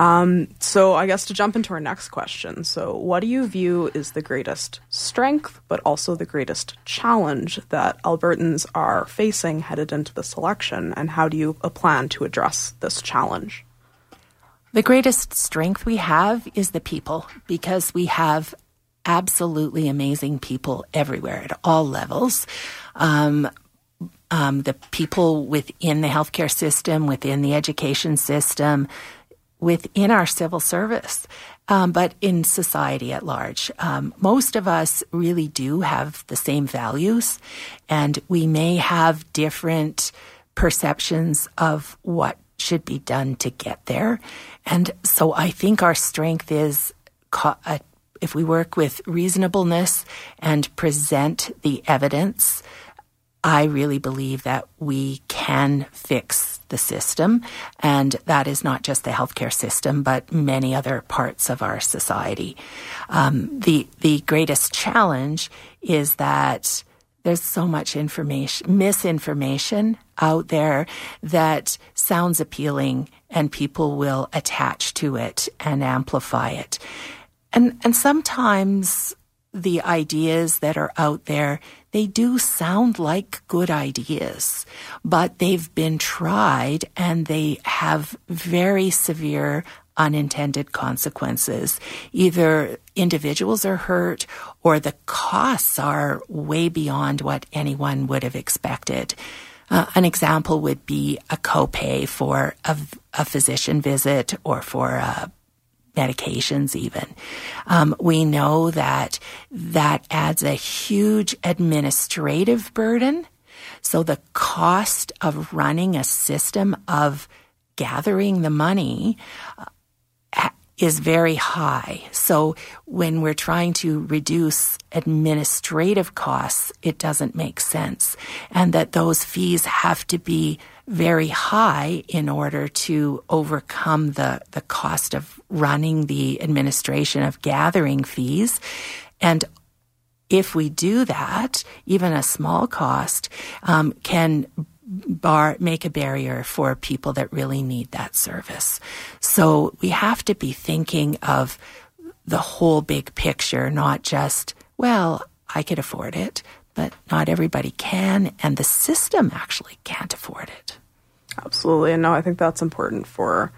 Um, so I guess to jump into our next question. So what do you view is the greatest strength, but also the greatest challenge that Albertans are facing headed into this election, and how do you uh, plan to address this challenge? The greatest strength we have is the people because we have absolutely amazing people everywhere at all levels. Um, um, the people within the healthcare system, within the education system, within our civil service, um, but in society at large. Um, most of us really do have the same values, and we may have different perceptions of what should be done to get there. And so I think our strength is uh, if we work with reasonableness and present the evidence I really believe that we can fix the system. And that is not just the healthcare system, but many other parts of our society. Um, the, the greatest challenge is that there's so much information, misinformation out there that sounds appealing and people will attach to it and amplify it. And, and sometimes the ideas that are out there they do sound like good ideas, but they've been tried and they have very severe unintended consequences. Either individuals are hurt or the costs are way beyond what anyone would have expected. Uh, an example would be a copay for a, a physician visit or for a medications even. Um, we know that that adds a huge administrative burden. So the cost of running a system of gathering the money uh, is very high. So when we're trying to reduce administrative costs, it doesn't make sense. And that those fees have to be very high in order to overcome the, the cost of running the administration of gathering fees. And if we do that, even a small cost um, can bar make a barrier for people that really need that service. So we have to be thinking of the whole big picture, not just, well, I could afford it, but not everybody can, and the system actually can't afford it. Absolutely. And no, I think that's important for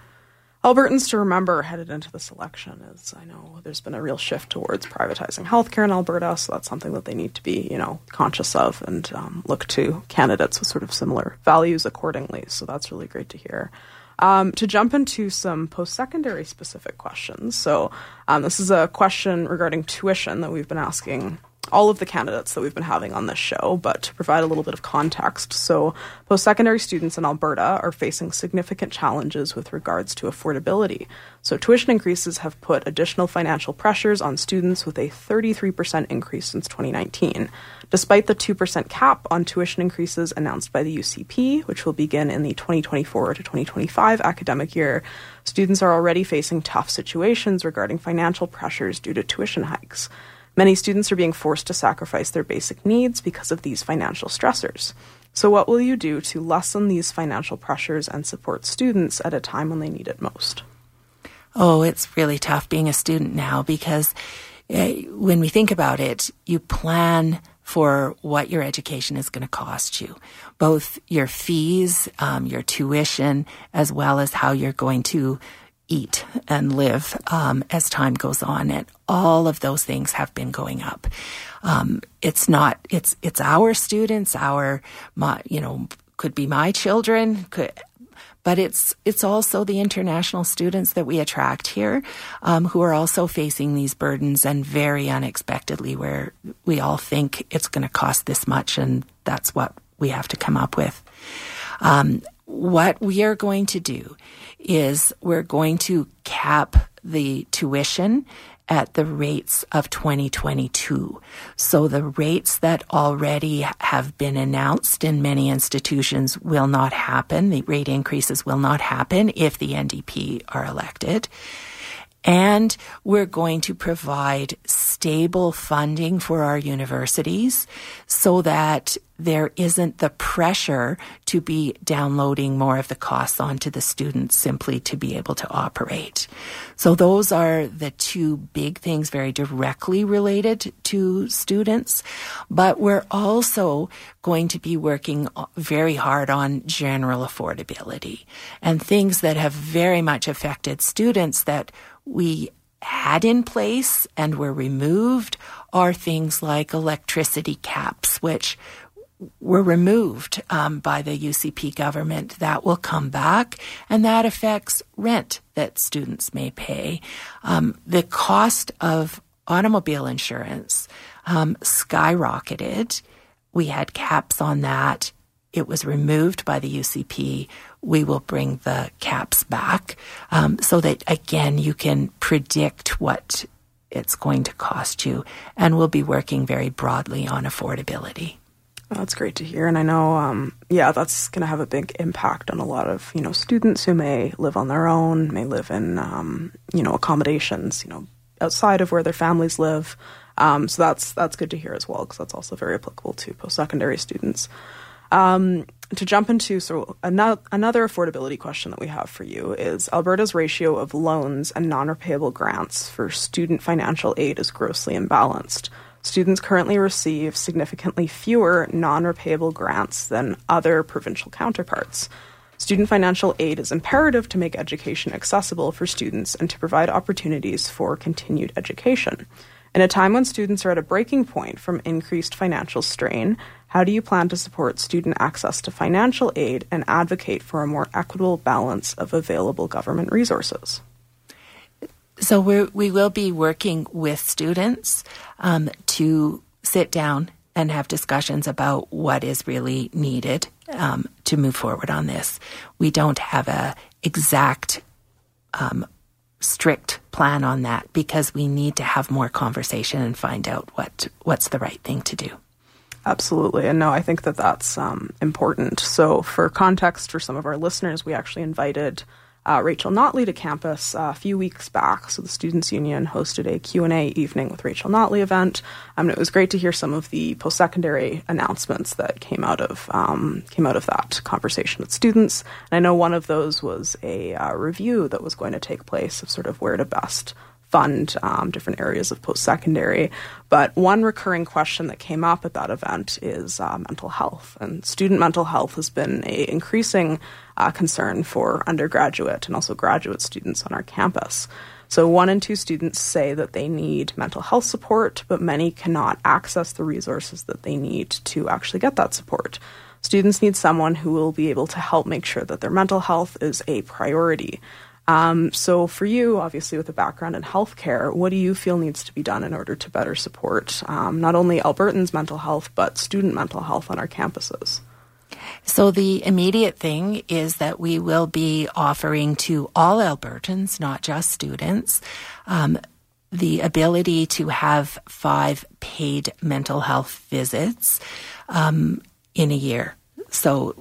Albertans to remember headed into this election is I know there's been a real shift towards privatizing healthcare in Alberta, so that's something that they need to be, you know, conscious of and um, look to candidates with sort of similar values accordingly. So that's really great to hear. Um, to jump into some post secondary specific questions. So, um, this is a question regarding tuition that we've been asking all of the candidates that we've been having on this show, but to provide a little bit of context. So, post secondary students in Alberta are facing significant challenges with regards to affordability. So, tuition increases have put additional financial pressures on students with a 33% increase since 2019. Despite the 2% cap on tuition increases announced by the UCP, which will begin in the 2024 to 2025 academic year, students are already facing tough situations regarding financial pressures due to tuition hikes. Many students are being forced to sacrifice their basic needs because of these financial stressors. So, what will you do to lessen these financial pressures and support students at a time when they need it most? Oh, it's really tough being a student now because uh, when we think about it, you plan for what your education is going to cost you, both your fees, um, your tuition, as well as how you're going to eat and live um, as time goes on, and all of those things have been going up. Um, it's not it's it's our students, our my you know could be my children, could but it's it's also the international students that we attract here um, who are also facing these burdens and very unexpectedly where we all think it's going to cost this much and that's what we have to come up with um, what we are going to do is we're going to cap the tuition at the rates of 2022. So the rates that already have been announced in many institutions will not happen. The rate increases will not happen if the NDP are elected. And we're going to provide stable funding for our universities so that there isn't the pressure to be downloading more of the costs onto the students simply to be able to operate. So those are the two big things very directly related to students. But we're also going to be working very hard on general affordability and things that have very much affected students that we had in place and were removed are things like electricity caps, which were removed um, by the UCP government. That will come back, and that affects rent that students may pay. Um, the cost of automobile insurance um, skyrocketed. We had caps on that. It was removed by the UCP we will bring the caps back um, so that again you can predict what it's going to cost you and we'll be working very broadly on affordability. That's great to hear and i know um, yeah that's going to have a big impact on a lot of you know students who may live on their own may live in um, you know accommodations you know outside of where their families live. Um, so that's that's good to hear as well because that's also very applicable to post-secondary students um, to jump into so another, another affordability question that we have for you is Alberta's ratio of loans and non-repayable grants for student financial aid is grossly imbalanced. Students currently receive significantly fewer non-repayable grants than other provincial counterparts. Student financial aid is imperative to make education accessible for students and to provide opportunities for continued education. In a time when students are at a breaking point from increased financial strain, how do you plan to support student access to financial aid and advocate for a more equitable balance of available government resources? So we we will be working with students um, to sit down and have discussions about what is really needed um, to move forward on this. We don't have a exact um, strict plan on that because we need to have more conversation and find out what what's the right thing to do. Absolutely. And no, I think that that's um, important. So, for context for some of our listeners, we actually invited uh, Rachel Notley to campus uh, a few weeks back. So the Students Union hosted a Q&A evening with Rachel Notley event. Um, and it was great to hear some of the post-secondary announcements that came out of um, came out of that conversation with students. And I know one of those was a uh, review that was going to take place of sort of where to best fund um, different areas of post secondary. But one recurring question that came up at that event is uh, mental health. And student mental health has been a increasing uh, concern for undergraduate and also graduate students on our campus. So, one in two students say that they need mental health support, but many cannot access the resources that they need to actually get that support. Students need someone who will be able to help make sure that their mental health is a priority. Um, so, for you, obviously, with a background in healthcare, what do you feel needs to be done in order to better support um, not only Albertans' mental health, but student mental health on our campuses? So, the immediate thing is that we will be offering to all Albertans, not just students, um, the ability to have five paid mental health visits um, in a year. So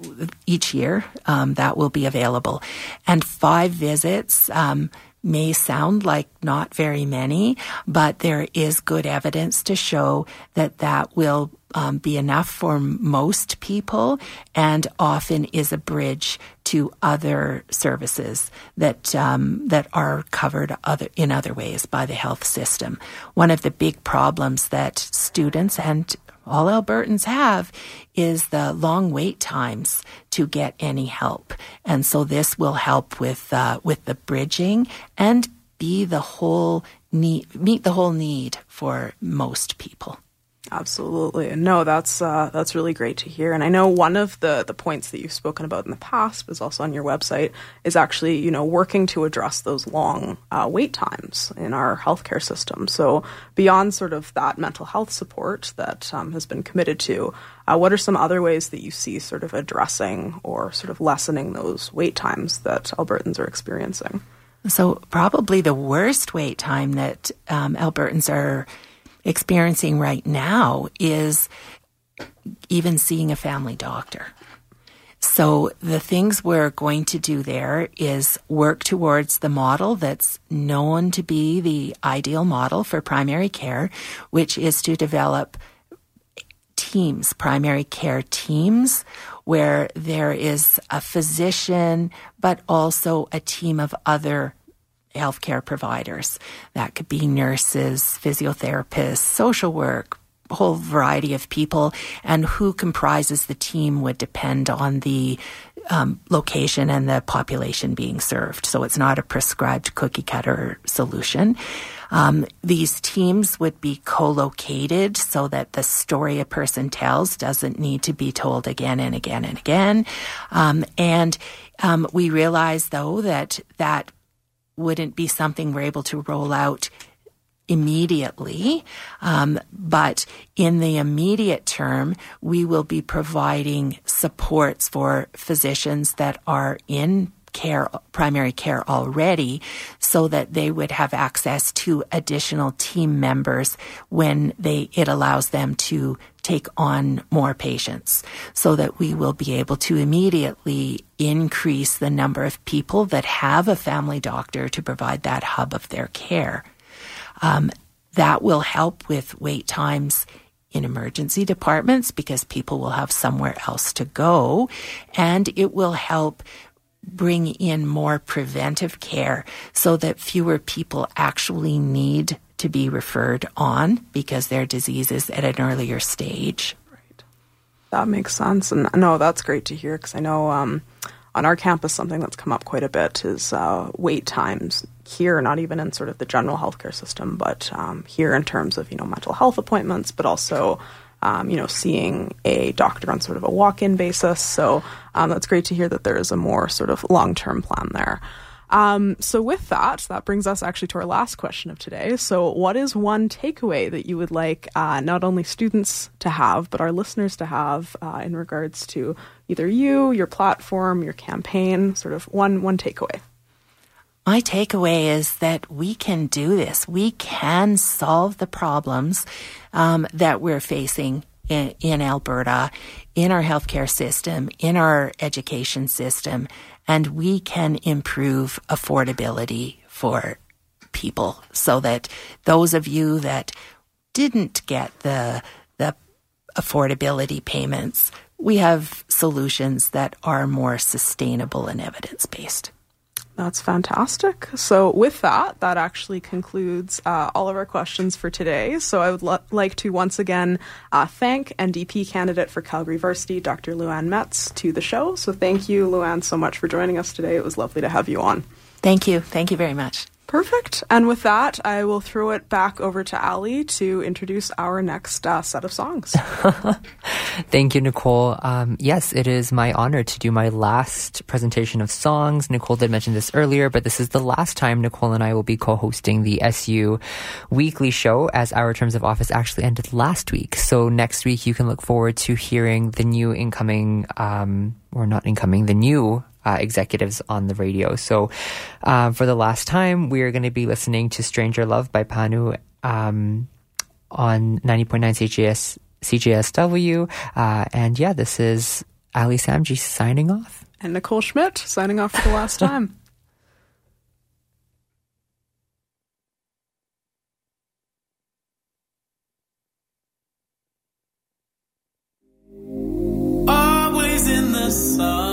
each year um, that will be available. And five visits um, may sound like not very many, but there is good evidence to show that that will um, be enough for most people and often is a bridge to other services that um, that are covered other in other ways by the health system. One of the big problems that students and all Albertans have is the long wait times to get any help. And so this will help with, uh, with the bridging and be the whole need, meet the whole need for most people. Absolutely. No, that's uh, that's really great to hear. And I know one of the the points that you've spoken about in the past, is also on your website, is actually you know working to address those long uh, wait times in our healthcare system. So beyond sort of that mental health support that um, has been committed to, uh, what are some other ways that you see sort of addressing or sort of lessening those wait times that Albertans are experiencing? So probably the worst wait time that um, Albertans are experiencing right now is even seeing a family doctor. So the things we're going to do there is work towards the model that's known to be the ideal model for primary care, which is to develop teams, primary care teams, where there is a physician, but also a team of other healthcare providers. That could be nurses, physiotherapists, social work, a whole variety of people, and who comprises the team would depend on the um, location and the population being served. So it's not a prescribed cookie cutter solution. Um, these teams would be co-located so that the story a person tells doesn't need to be told again and again and again. Um, and um, we realize, though, that that wouldn't be something we're able to roll out immediately. Um, but in the immediate term, we will be providing supports for physicians that are in care, primary care already, so that they would have access to additional team members when they, it allows them to take on more patients so that we will be able to immediately increase the number of people that have a family doctor to provide that hub of their care. Um, that will help with wait times in emergency departments because people will have somewhere else to go. And it will help bring in more preventive care so that fewer people actually need to be referred on because their disease is at an earlier stage. Right. That makes sense. And no, that's great to hear because I know um, on our campus something that's come up quite a bit is uh, wait times here, not even in sort of the general healthcare system, but um, here in terms of, you know, mental health appointments, but also um, you know, seeing a doctor on sort of a walk-in basis. So um, that's great to hear that there is a more sort of long-term plan there. Um, so with that, that brings us actually to our last question of today. So, what is one takeaway that you would like uh, not only students to have, but our listeners to have uh, in regards to either you, your platform, your campaign? Sort of one one takeaway. My takeaway is that we can do this. We can solve the problems um, that we're facing in, in Alberta, in our healthcare system, in our education system, and we can improve affordability for people so that those of you that didn't get the the affordability payments, we have solutions that are more sustainable and evidence based. That's fantastic. So, with that, that actually concludes uh, all of our questions for today. So, I would lo- like to once again uh, thank NDP candidate for Calgary Varsity, Dr. Luanne Metz, to the show. So, thank you, Luanne, so much for joining us today. It was lovely to have you on. Thank you. Thank you very much. Perfect. And with that, I will throw it back over to Ali to introduce our next uh, set of songs. Thank you, Nicole. Um, yes, it is my honor to do my last presentation of songs. Nicole did mention this earlier, but this is the last time Nicole and I will be co-hosting the SU weekly show as our terms of office actually ended last week. So next week you can look forward to hearing the new incoming, um, or not incoming, the new uh, executives on the radio. So, uh, for the last time, we are going to be listening to Stranger Love by PNAU um, on 90.9 CJS, CJSW. Uh, and yeah, this is Ali Samji signing off. And Nicole Schmidt signing off for the last time. Always in the sun